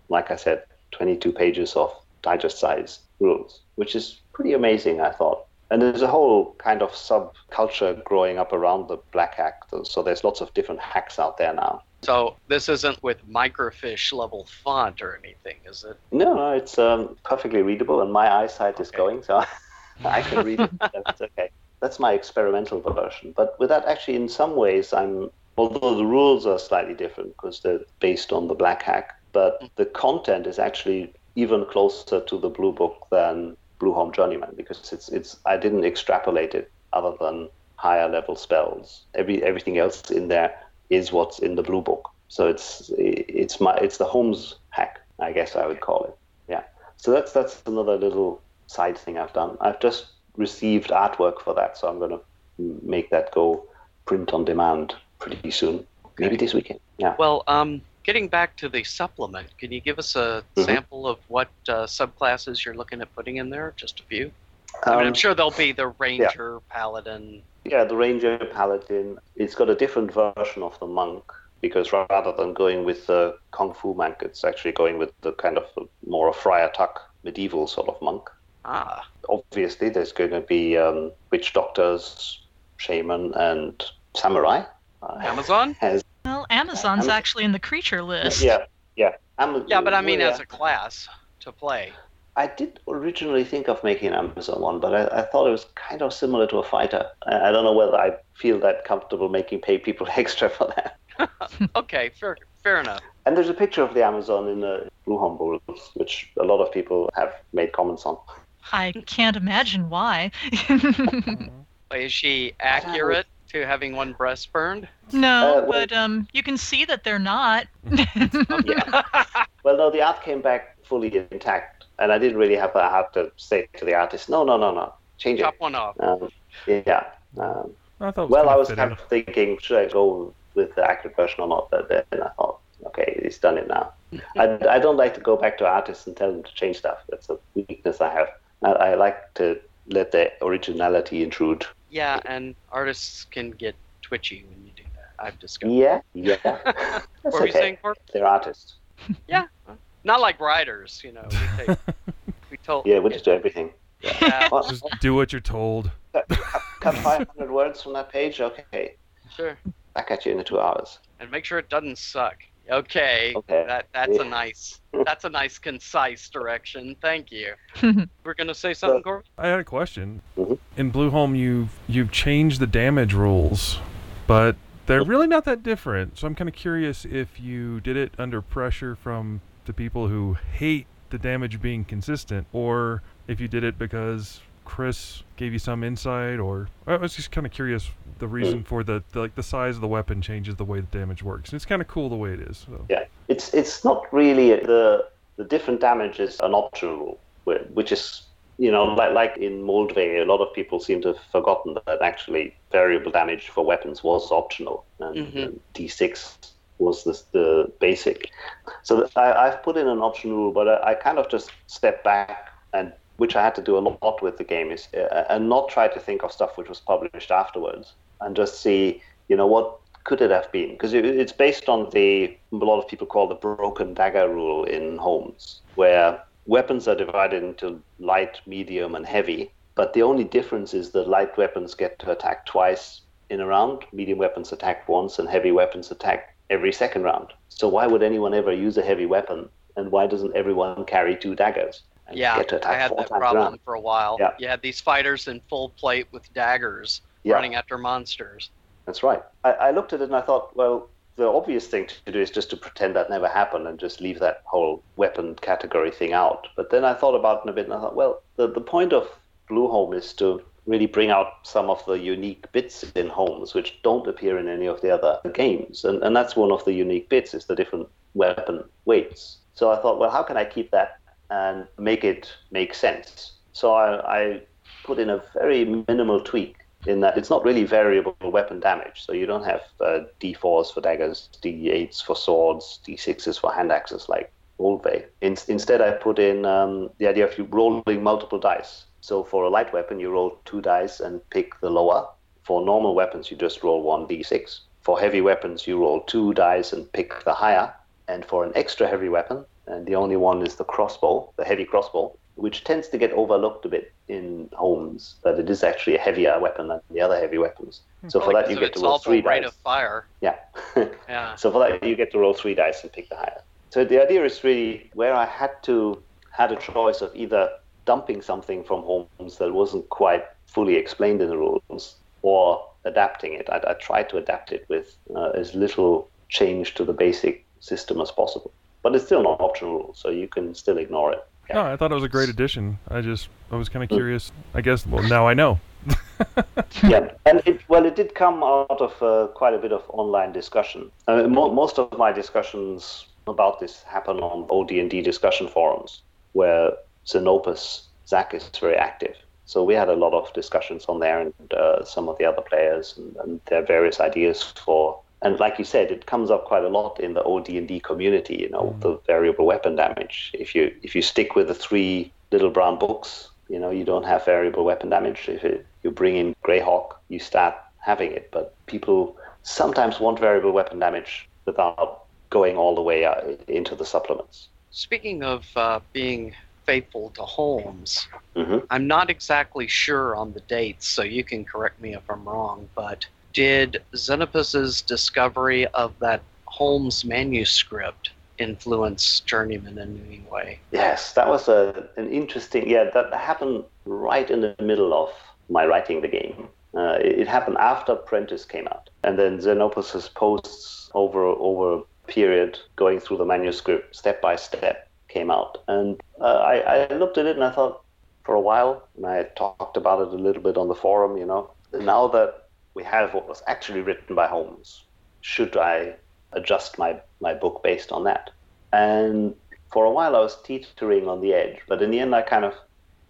K: like I said, 22 pages of digest size rules, which is pretty amazing, I thought. And there's a whole kind of subculture growing up around the black hack, so there's lots of different hacks out there now.
E: So this isn't with microfiche level font or anything, is it?
K: No, no, it's um, perfectly readable, and my eyesight is going, so I can read it. That's okay. That's my experimental version. But with that, actually, in some ways, I'm although the rules are slightly different because they're based on the black hack, but the content is actually even closer to the blue book than Blueholme Journeyman because it's it's I didn't extrapolate it other than higher level spells. Every everything else in there is what's in the blue book. So it's it's my it's the Holmes hack, I guess I would call it. Yeah. So that's that's another little side thing I've done. I've just received artwork for that, so I'm going to make that go print on demand pretty soon. Maybe this weekend. Yeah.
E: Well, um, getting back to the supplement, can you give us a
K: Mhm.
E: sample of what uh, subclasses you're looking at putting in there? Just a few. I mean, I'm
K: Um,
E: sure there'll be the ranger, paladin.
K: Yeah, the Ranger Paladin. It's got a different version of the monk. because rather than going with the kung fu monk, it's actually going with the kind of more Friar Tuck medieval sort of monk.
E: Ah.
K: Obviously, there's going to be um, witch doctors, shaman, and samurai. Uh,
E: Amazon?
K: Has
F: Amazon's
K: Amazon-
F: actually in the creature list.
K: yeah, yeah. Am-
E: Yeah, but I mean,
K: well,
E: as a class to play.
K: I did originally think of making an Amazon one, but I, I thought it was kind of similar to a fighter. I, I don't know whether I feel that comfortable making pay people extra for that.
E: Okay, fair, fair enough.
K: And there's a picture of the Amazon in the Blue Humble, which a lot of people have made comments on.
F: I can't imagine why.
E: Is she accurate to having one breast burned?
F: no,
K: Uh, well-
F: but um, you can see that they're not. yeah.
K: Well, no, the art came back fully intact, and I didn't really have, I have to say to the artist, no, no, no, no, change
E: Chop
K: it.
E: one off.
K: Um, yeah. Um,
L: I thought
K: well, I was kind of thinking, should I go with the accurate version or not? But then I thought, okay, he's done it now. I, I don't like to go back to artists and tell them to change stuff. That's a weakness I have. I, I like to let the originality intrude.
E: Yeah, and artists can get twitchy when you do that. I've discovered.
K: Yeah, yeah. That's
E: What were you saying, Corp?
K: They're artists.
E: Yeah. Not like writers, you know. We, take, we told.
K: Yeah, we just do everything.
E: Yeah,
K: Well,
L: Just do what you're told.
K: cut, cut 500 words from that page. Okay,
E: sure.
K: back at you in two hours.
E: And make sure it doesn't suck. Okay.
K: Okay.
E: That that's a nice that's a nice concise direction. Thank you. We're gonna say something, Corp?
L: I had a question.
K: Mhm.
L: In Blueholme, you've you've changed the damage rules, but they're really not that different. So I'm kind of curious if you did it under pressure from the people who hate the damage being consistent, or if you did it because Chris gave you some insight, or I was just kind of curious the reason for the, the like the size of the weapon changes the way the damage works. And it's kind of cool the way it is. So.
K: Yeah, it's it's not really the the different damage is an optional rule, which is you know like like in Moldvay, a lot of people seem to have forgotten that actually variable damage for weapons was optional, and,
E: Mhm.
K: and D6 was the the basic. So I, I've put in an optional rule, but I, I kind of just stepped back and. Which I had to do a lot with the game is, uh, and not try to think of stuff which was published afterwards, and just see, you know, what could it have been? Because it, it's based on the a lot of people call the broken dagger rule in Holmes, where weapons are divided into light, medium, and heavy. But the only difference is that light weapons get to attack twice in a round, medium weapons attack once, and heavy weapons attack every second round. So why would anyone ever use a heavy weapon? And why doesn't everyone carry two daggers?
E: Yeah,
K: get to attack
E: I had that problem for a while.
K: Yeah.
E: You had these fighters in full plate with daggers
K: Yeah.
E: running after monsters.
K: That's right. I, I looked at it and I thought, well, the obvious thing to do is just to pretend that never happened and just leave that whole weapon category thing out. But then I thought about it a bit and I thought, well, the, the point of Blueholme is to really bring out some of the unique bits in Holmes which don't appear in any of the other games. And, and that's one of the unique bits is the different weapon weights. So I thought, well, how can I keep that and make it make sense? So I, I put in a very minimal tweak in that it's not really variable weapon damage. So you don't have uh, D4s for daggers, D8s for swords, D6s for hand axes like Moldvay. In, instead, I put in um, the idea of you rolling multiple dice. So for a light weapon, you roll two dice and pick the lower. For normal weapons, you just roll one D6. For heavy weapons, you roll two dice and pick the higher. And for an extra heavy weapon, and the only one is the crossbow, the heavy crossbow, which tends to get overlooked a bit in Holmes, that it is actually a heavier weapon than the other heavy weapons. So for that, you
E: 'cause of
K: get to roll
E: awful
K: three
E: rate
K: dice.
E: of fire.
K: Yeah.
E: Yeah.
K: So for that, you get to roll three dice and pick the higher. So the idea is really where I had to had a choice of either dumping something from Holmes that wasn't quite fully explained in the rules, or adapting it. I, I tried to adapt it with uh, as little change to the basic system as possible. But it's still not optional so you can still ignore it.
L: No, I thought it was a great addition. I just I was kind of curious. I guess well now I know.
K: yeah, and it well, it did come out of uh, quite a bit of online discussion. I mean, mo- most of my discussions about this happen on OD&D discussion forums, where Zenopus Zach is very active. So we had a lot of discussions on there, and uh, some of the other players, and, and their various ideas for. And like you said, it comes up quite a lot in the OD&D community. You know, the variable weapon damage. If you if you stick with the three little brown books, you know, you don't have variable weapon damage. If it, you bring in Greyhawk, you start having it. But people sometimes want variable weapon damage without going all the way uh, into the supplements.
E: Speaking of uh, being faithful to Holmes,
K: hmm
E: I'm not exactly sure on the dates, so you can correct me if I'm wrong, but did Zenopus's discovery of that Holmes manuscript influence Journeyman in any way?
K: Yes, that was a, an interesting. Yeah, that happened right in the middle of my writing the game. Uh, it, happened after Prentice came out, and then Zenopus's posts over over a period going through the manuscript step by step came out, and uh, I, I looked at it and I thought for a while, and I talked about it a little bit on the forum. You know, now that we have what was actually written by Holmes, should I adjust my my book based on that? And for a while, I was teetering on the edge, but in the end, I kind of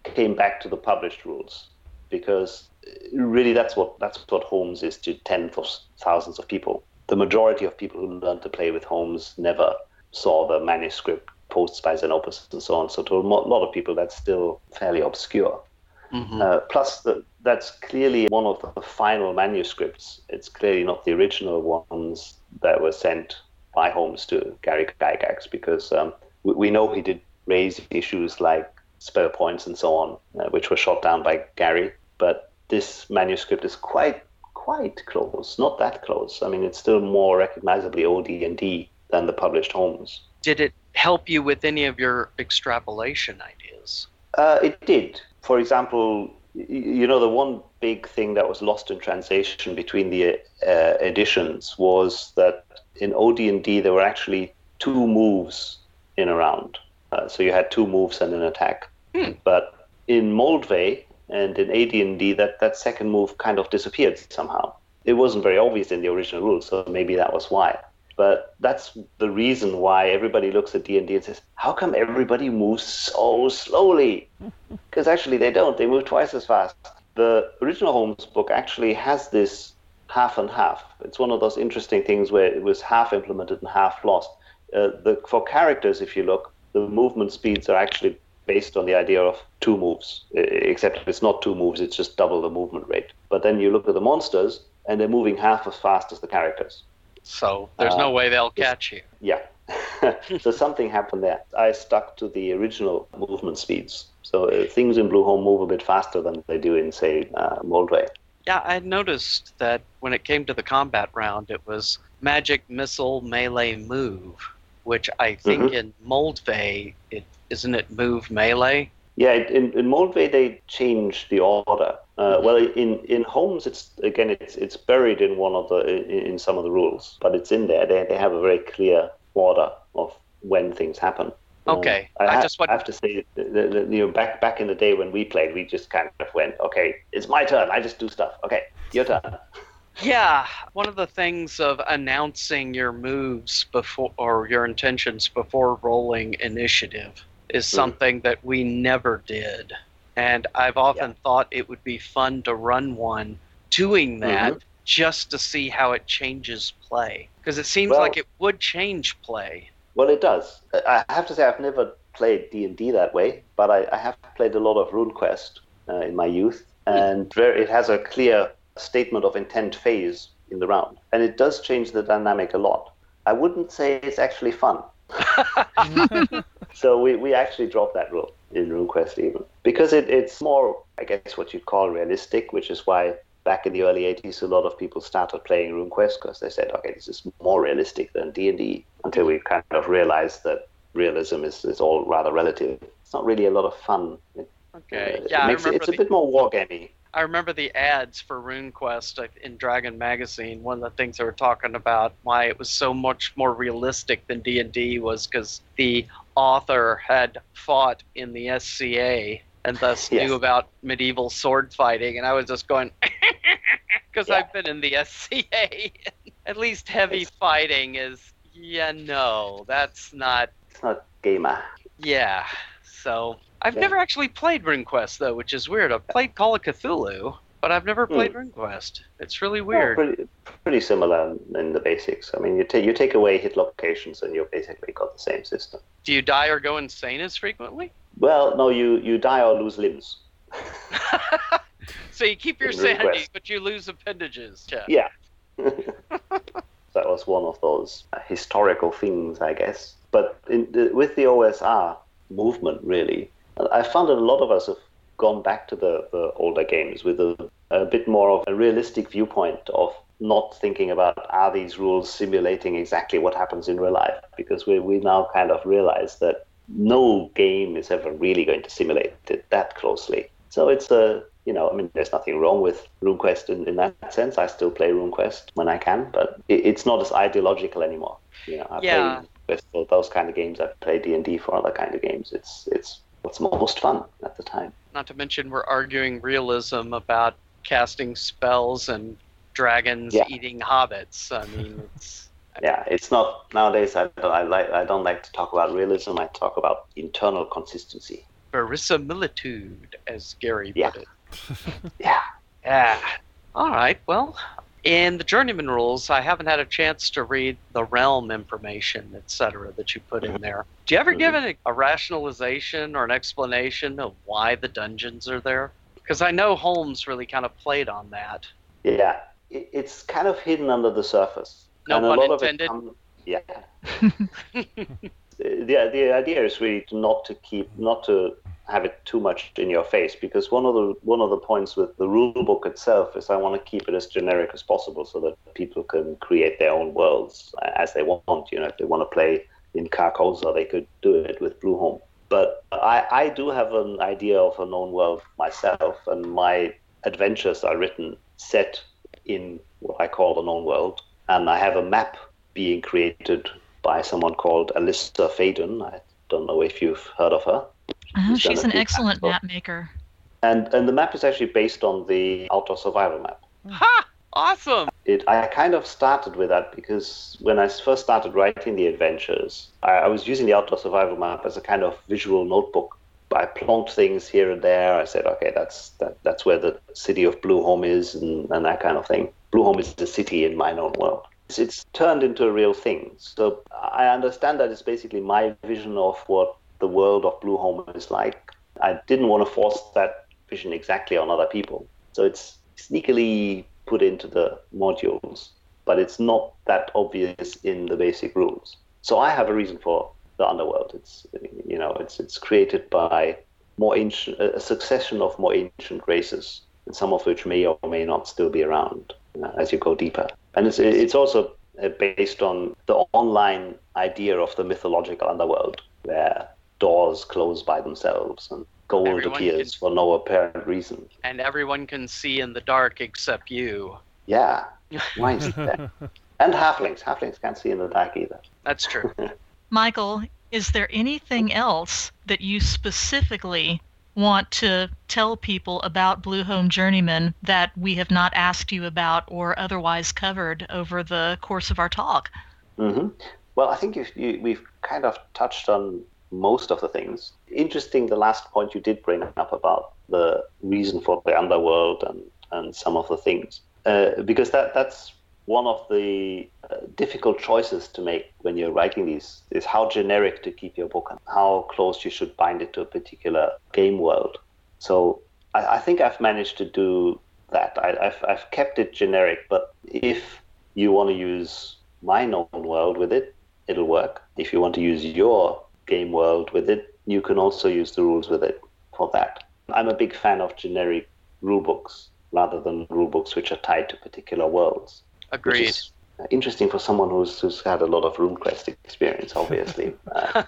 K: came back to the published rules because uh, really that's what that's what Holmes is to tens of thousands of people. The majority of people who learned to play with Holmes never saw the manuscript posts by Zenopus and so on. So to a lot of people, that's still fairly obscure.
E: Mhm.
K: Uh, plus, the, that's clearly one of the final manuscripts. It's clearly not the original ones that were sent by Holmes to Gary Gygax because um, we, we know he did raise issues like spell points and so on, uh, which were shot down by Gary. But this manuscript is quite quite close, not that close. I mean, it's still more recognizably OD&D than the published Holmes.
E: Did it help you with any of your extrapolation ideas?
K: Uh, it did. For example, you know, the one big thing that was lost in translation between the uh, editions was that in OD&D there were actually two moves in a round. Uh, so you had two moves and an attack.
E: Hmm.
K: But in Moldvay and in AD&D, that, that second move kind of disappeared somehow. It wasn't very obvious in the original rules, so maybe that was why. But that's the reason why everybody looks at D&D and says, how come everybody moves so slowly? Because actually they don't. They move twice as fast. The original Holmes book actually has this half and half. It's one of those interesting things where it was half implemented and half lost. Uh, the, for characters, if you look, the movement speeds are actually based on the idea of two moves, except it's not two moves, it's just double the movement rate. But then you look at the monsters, and they're moving half as fast as the characters.
E: So there's
K: Uh,
E: no way they'll catch you.
K: Yeah. so something happened there. I stuck to the original movement speeds. So uh, things in Blueholme move a bit faster than they do in, say, uh, Moldvay.
E: Yeah, I noticed that when it came to the combat round, it was magic, missile, melee, move, which I think
K: Mhm.
E: in Moldvay, it isn't it move melee?
K: Yeah, in, in Moldvay they changed the order. Uh, well, in, in Holmes, it's again it's it's buried in one of the in, in some of the rules, but it's in there. They they have a very clear order of when things happen. Um,
E: Okay,
K: I,
E: I
K: ha-
E: just want-
K: I have to say, that, that, that, you know, back back in the day when we played, we just kind of went, okay, it's my turn. I just do stuff. Okay, your turn.
E: Yeah, one of the things of announcing your moves before or your intentions before rolling initiative is
K: Hmm.
E: something that we never did. And I've often thought it would be fun to run one doing that
K: Mm-hmm.
E: just to see how it changes play. Because it seems
K: Well-
E: like it would change play.
K: Well, it does. I have to say, I've never played D and D that way, but I, I have played a lot of RuneQuest uh, in my youth, and very, it has a clear statement of intent phase in the round, and it does change the dynamic a lot. I wouldn't say it's actually fun. so we, we actually dropped that rule in RuneQuest even because it, it's more, I guess, what you'd call realistic, which is why back in the early 80s a lot of people started playing RuneQuest because they said, okay, this is more realistic than D&D until we kind of realized that realism is, is all rather relative. It's not really a lot of fun. It,
E: Okay.
K: uh,
E: yeah,
K: it makes it's a bit more wargamey.
E: I remember the ads for RuneQuest uh, in Dragon Magazine. One of the things they were talking about why it was so much more realistic than D and D was because the author had fought in the SCA and thus
K: Yes.
E: knew about medieval sword fighting. And I was just going because I've been in the SCA. At least heavy fighting is yeah no that's not
K: It's not gamer.
E: yeah. So I've
K: Yeah.
E: never actually played RuneQuest though, which is weird. I've played Call of Cthulhu, but I've never played hmm. RuneQuest. It's really weird.
K: Well, pretty, pretty similar in- the basics. I mean, you, ta- you take away hit locations and you've basically got the same system.
E: Do you die or go insane as frequently?
K: Well, no, you, you die or lose limbs.
E: So you keep your sanity, but you lose appendages. Yeah.
K: Yeah. that was one of those historical things, I guess. But in the, with the OSR movement, really, I found that a lot of us have gone back to the, the older games with a, a bit more of a realistic viewpoint of not thinking about are these rules simulating exactly what happens in real life? Because we, we now kind of realize that no game is ever really going to simulate it that closely. So it's a you know i mean there's nothing wrong with runequest in, in that sense. I still play runequest when i can but it, it's not as ideological anymore. You know i
E: Yeah.
K: play for those kind of games. I play d&d for other kind of games. It's it's what's most fun at the time
E: Not to mention, we're arguing realism about casting spells and dragons
K: Yeah.
E: eating hobbits. I mean, it's
K: yeah, it's not nowadays. I don't, I like I don't like to talk about realism. I talk about internal consistency.
E: verisimilitude, as Gary
K: Yeah.
E: put it.
K: Yeah.
E: Yeah. All right. Well, in the journeyman rules, I haven't had a chance to read the realm information, etc., that you put in mm-hmm. there. Do you ever give mm-hmm. it a, a rationalization or an explanation of why the dungeons are there? Because I know Holmes really kind of played on that.
K: Yeah, it, it's kind of hidden under the surface.
E: No
K: and
E: pun intended.
K: Of it come, yeah. the the idea is really to not to keep not to have it too much in your face because one of the one of the points with the rule book itself is I want to keep it as generic as possible so that people can create their own worlds as they want. You know, if they want to play in Carcosa, they could do it with Blueholme. But I, I do have an idea of a known world myself, and my adventures are written set in what I call the known world. And I have a map being created by someone called Alyssa Faden. I don't know if you've heard of her.
F: Oh,
K: She's done
F: she's
K: a
F: an excellent
K: maps.
F: map maker.
K: And and the map is actually based on the outdoor survival map. Hmm.
E: Ha! Awesome!
K: It I kind of started with that because when I first started writing the adventures, I, I was using the outdoor survival map as a kind of visual notebook. I plonked things here and there. I said, okay, that's that, that's where the city of Blueholme is, and, and that kind of thing. Blueholme is the city in my own world. It's, it's turned into a real thing. So I understand that it's basically my vision of what the world of Blueholme is like. I didn't want to force that vision exactly on other people. So it's sneakily put into the modules, but it's not that obvious in the basic rules. So I have a reason for the underworld. It's you know it's it's created by more ancient a succession of more ancient races, and some of which may or may not still be around uh, as you go deeper. And it's it's also uh, based on the online idea of the mythological underworld, where doors close by themselves and gold
E: Everyone
K: appears for no apparent reason.
E: And everyone can see in the dark except you.
K: Yeah, why is that? and halflings. Halflings can't see in the dark either.
E: That's true.
F: Michael, is there anything else that you specifically want to tell people about Blueholme Journeyman that we have not asked you about or otherwise covered over the course of our talk?
K: hmm Well, I think you, you, we've kind of touched on most of the things. Interesting, the last point you did bring up about the reason for the underworld and, and some of the things, uh, because that that's one of the uh, difficult choices to make when you're writing these is how generic to keep your book and how close you should bind it to a particular game world. So I, I think I've managed to do that. I, I've, I've kept it generic, but if you want to use my known world with it, it'll work. If you want to use your game world with it, you can also use the rules with it for that. I'm a big fan of generic rule books rather than rule books which are tied to particular worlds.
E: Agreed.
K: interesting for someone who's, who's had a lot of RuneQuest experience, obviously. Uh,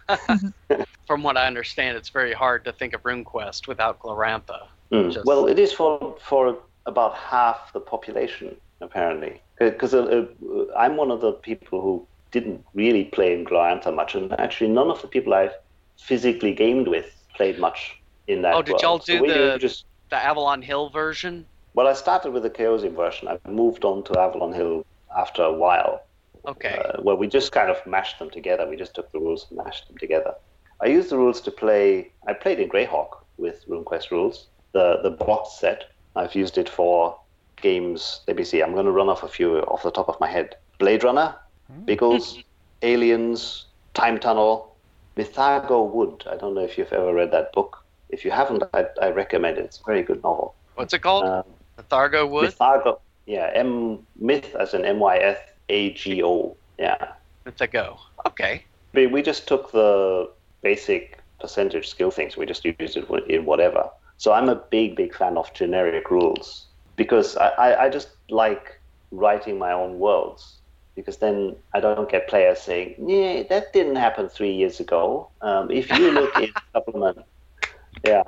E: From what I understand, it's very hard to think of RuneQuest without Glorantha.
K: Mm.
E: Just-
K: Well, it is for for about half the population apparently, because uh, uh, I'm one of the people who didn't really play in Glorantha much, and actually none of the people I've physically gamed with played much in that.
E: Oh, did
K: world.
E: y'all do
K: we
E: the
K: just
E: the Avalon Hill version?
K: well, I started with the Chaosium version. I moved on to Avalon Hill after a while,
E: Okay.
K: uh, where we just kind of mashed them together. We just took the rules and mashed them together. I used the rules to play. I played in Greyhawk with RuneQuest rules, the the box set. I've used it for games. Let me see. I'm going to run off a few off the top of my head. Blade Runner, Biggles, Aliens, Time Tunnel, Mythago Wood. I don't know if you've ever read that book. If you haven't, I, I recommend it. It's a very good novel.
E: What's it called?
K: Um,
E: the Thargo Wood?
K: Mythago, yeah, M myth as in M Y F A G O. Yeah.
E: It's a go. Okay.
K: We, we just took the basic percentage skill things. We just used it in whatever. So I'm a big, big fan of generic rules because I, I, I just like writing my own worlds because then I don't get players saying, "Yeah, that didn't happen three years ago." Um, if you look in supplement, yeah,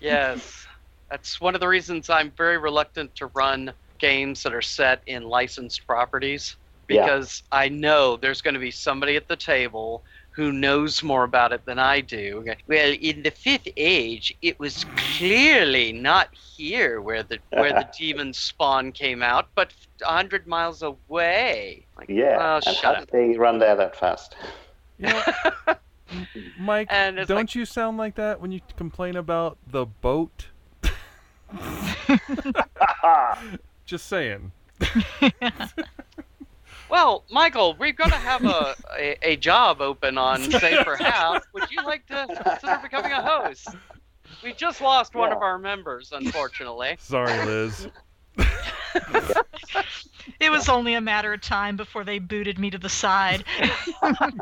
E: Yes. That's one of the reasons I'm very reluctant to run games that are set in licensed properties
K: Yeah.
E: because I know there's going to be somebody at the table who knows more about it than I do. Well, in the fifth age, it was clearly not here where the where the demon spawn came out, but a hundred miles away. Like,
K: yeah.
E: oh,
K: and
E: shut
K: how
E: up.
K: did they run there that fast?
L: Mike,
E: And
L: don't you sound like that when you complain about the boat? Just saying.
E: Well, Michael, we're going to have a, a, a job open on Save for Half. Would you like to consider becoming a host? We just lost one of our members, unfortunately.
L: Sorry, Liz.
F: It was only a matter of time before they booted me to the side.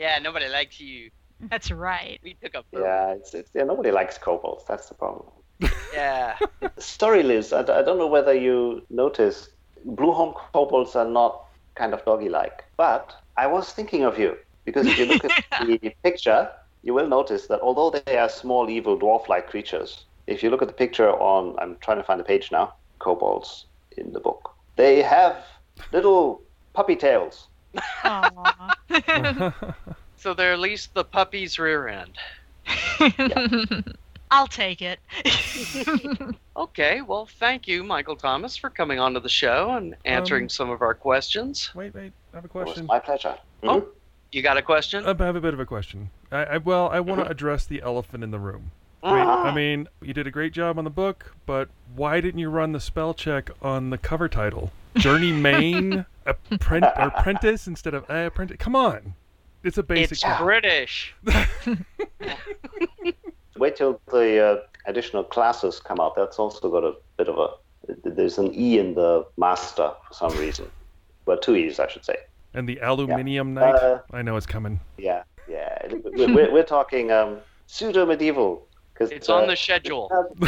E: Yeah, nobody likes you.
F: That's right.
E: We took a
K: Yeah, it's, it's yeah. Nobody likes kobolds. That's the problem.
E: Yeah.
K: Sorry, Liz. I, I don't know whether you noticed. Blueholme kobolds are not kind of doggy-like, but I was thinking of you because if you look at the picture, you will notice that although they are small, evil dwarf-like creatures, if you look at the picture on, I'm trying to find the page now, kobolds in the book, they have little puppy tails.
E: So they're at least the puppy's rear end.
F: I'll take it.
E: Okay, well, thank you, Michael Thomas, for coming onto the show and answering
L: Um,
E: some of our questions.
L: Wait, wait, I have a
K: It was
L: question.
K: my pleasure.
E: Oh, you got a question?
L: I have a bit of a question. I, I well, I want to address the elephant in the room. Wait,
E: Ah.
L: I mean, you did a great job on the book, but why didn't you run the spell check on the cover title? Journey Main, Appren- apprentice instead of uh, apprentice. Come on, it's a basic.
E: It's
L: check.
E: British.
K: Wait till the uh, additional classes come out. That's also got a bit of a. There's an E in the master for some reason. Well, two E's, I should say.
L: And the aluminium knight.
K: Uh,
L: I know it's coming.
K: Yeah, yeah. We're, we're, we're talking um, pseudo medieval. Cause,
E: It's
K: uh,
E: on the schedule.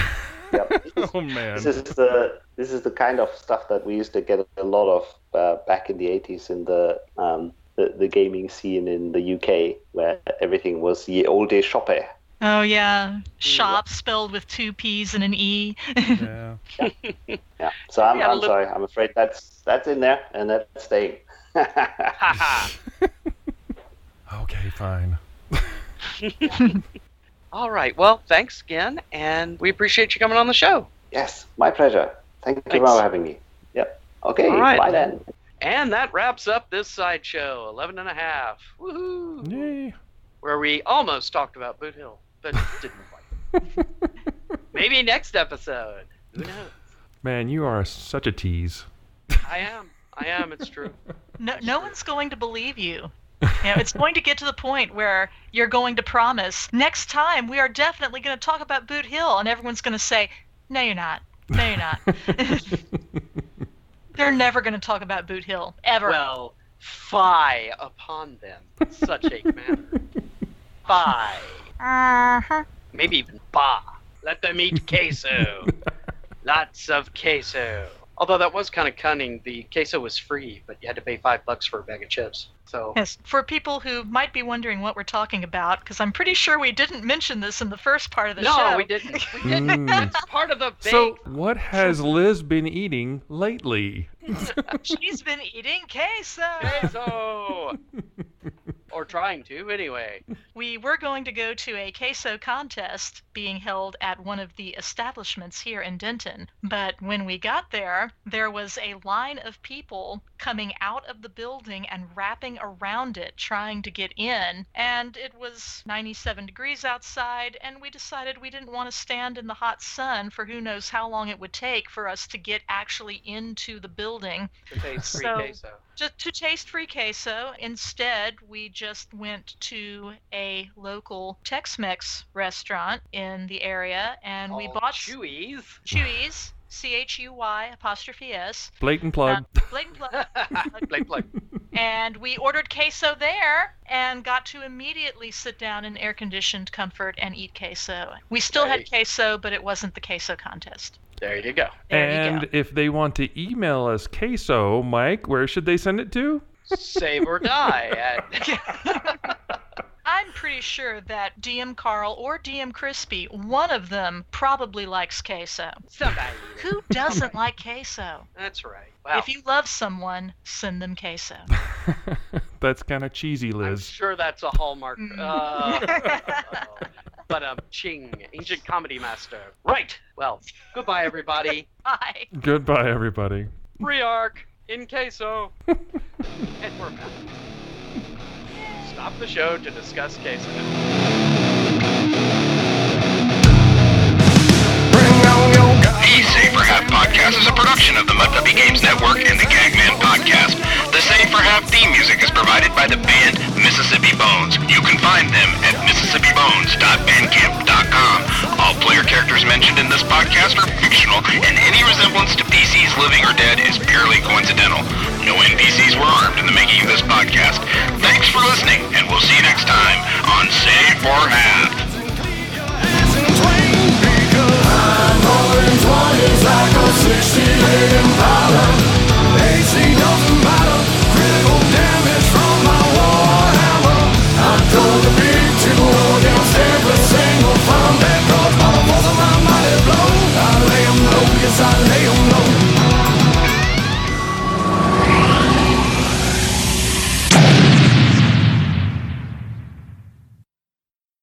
L: oh man.
K: This is the this is the kind of stuff that we used to get a lot of uh, back in the 80s in the, um, the the gaming scene in the UK, where everything was ye olde shoppe.
F: Oh yeah, shop spelled with two P's and an E.
L: yeah.
K: Yeah. So I'm,
E: Yeah,
K: I'm
E: look-
K: sorry. I'm afraid that's that's in there and that's staying.
L: Okay, fine.
E: All right. Well, thanks again, and we appreciate you coming on the show.
K: yes, my pleasure. Thank you
E: Thanks.
K: for having me. Yep. Okay.
E: All right.
K: Bye then.
E: And that wraps up this sideshow, 11 and a half. Woohoo!
L: Yay.
E: Where we almost talked about Boot Hill, but didn't quite. Maybe next episode. Who knows?
L: Man, you are such a tease.
E: I am. I am. It's true.
F: No, no one's going to believe you. You know, it's going to get to the point where you're going to promise next time we are definitely going to talk about Boot Hill, and everyone's going to say, "No, you're not. No, you're not." They're never going to talk about Boot Hill ever.
E: Well, fie upon them. Such a manner. Fie.
F: uh-huh.
E: Maybe even ba. Let them eat queso. Lots of queso. Although that was kind of cunning. The queso was free, but you had to pay five bucks for a bag of chips. So
F: Yes, for people who might be wondering what we're talking about, because I'm pretty sure we didn't mention this in the first part of the
E: no,
F: show.
E: we didn't. We didn't.
L: Mm.
E: That's part of the big.
L: So, what has Liz been eating lately?
F: She's been eating queso.
E: queso. or trying to, anyway.
F: We were going to go to a queso contest being held at one of the establishments here in Denton, but when we got there, there was a line of people coming out of the building and wrapping around it trying to get in, and it was 97 degrees outside, and we decided we didn't want to stand in the hot sun for who knows how long it would take for us to get actually into the building.
E: To taste free
F: So-
E: queso.
F: Just to taste free queso. Instead, we just went to a local Tex-Mex restaurant in the area, and we bought
E: Chuy's.
F: Chuy's. C H U Y apostrophe S.
L: Blatant plug.
F: Uh, blatant plug.
E: Plug, plug.
F: and we ordered queso there and got to immediately sit down in air conditioned comfort and eat queso. We still had queso, but it wasn't the queso contest.
E: There you go.
F: There you
L: and if they want to email us queso, Mike, where should they send it to?
E: Save or die. At,
F: I'm pretty sure that DM Carl or DM Crispy, one of them probably likes queso.
E: Somebody.
F: Who doesn't like queso?
E: That's right. Wow.
F: If you love someone, send them queso.
L: That's kind of cheesy, Liz.
E: I'm sure that's a hallmark. Uh, but um, Ching, ancient comedy master. Right. Well, goodbye, everybody.
F: Bye.
L: Goodbye, everybody.
E: Free arc in queso. and we're back. Stop the show to discuss queso.
M: For Half podcast is a production of the Mudpuppy Games Network and the Gagman Podcast. The Save for Half theme music is provided by the band Mississippi Bones. You can find them at mississippibones.bandcamp.com. All player characters mentioned in this podcast are fictional, and any resemblance to PCs living or dead is purely coincidental. No NPCs were harmed in the making of this podcast. Thanks for listening, and we'll see you next time on Save for Half. 60 Leben waren, eet zien of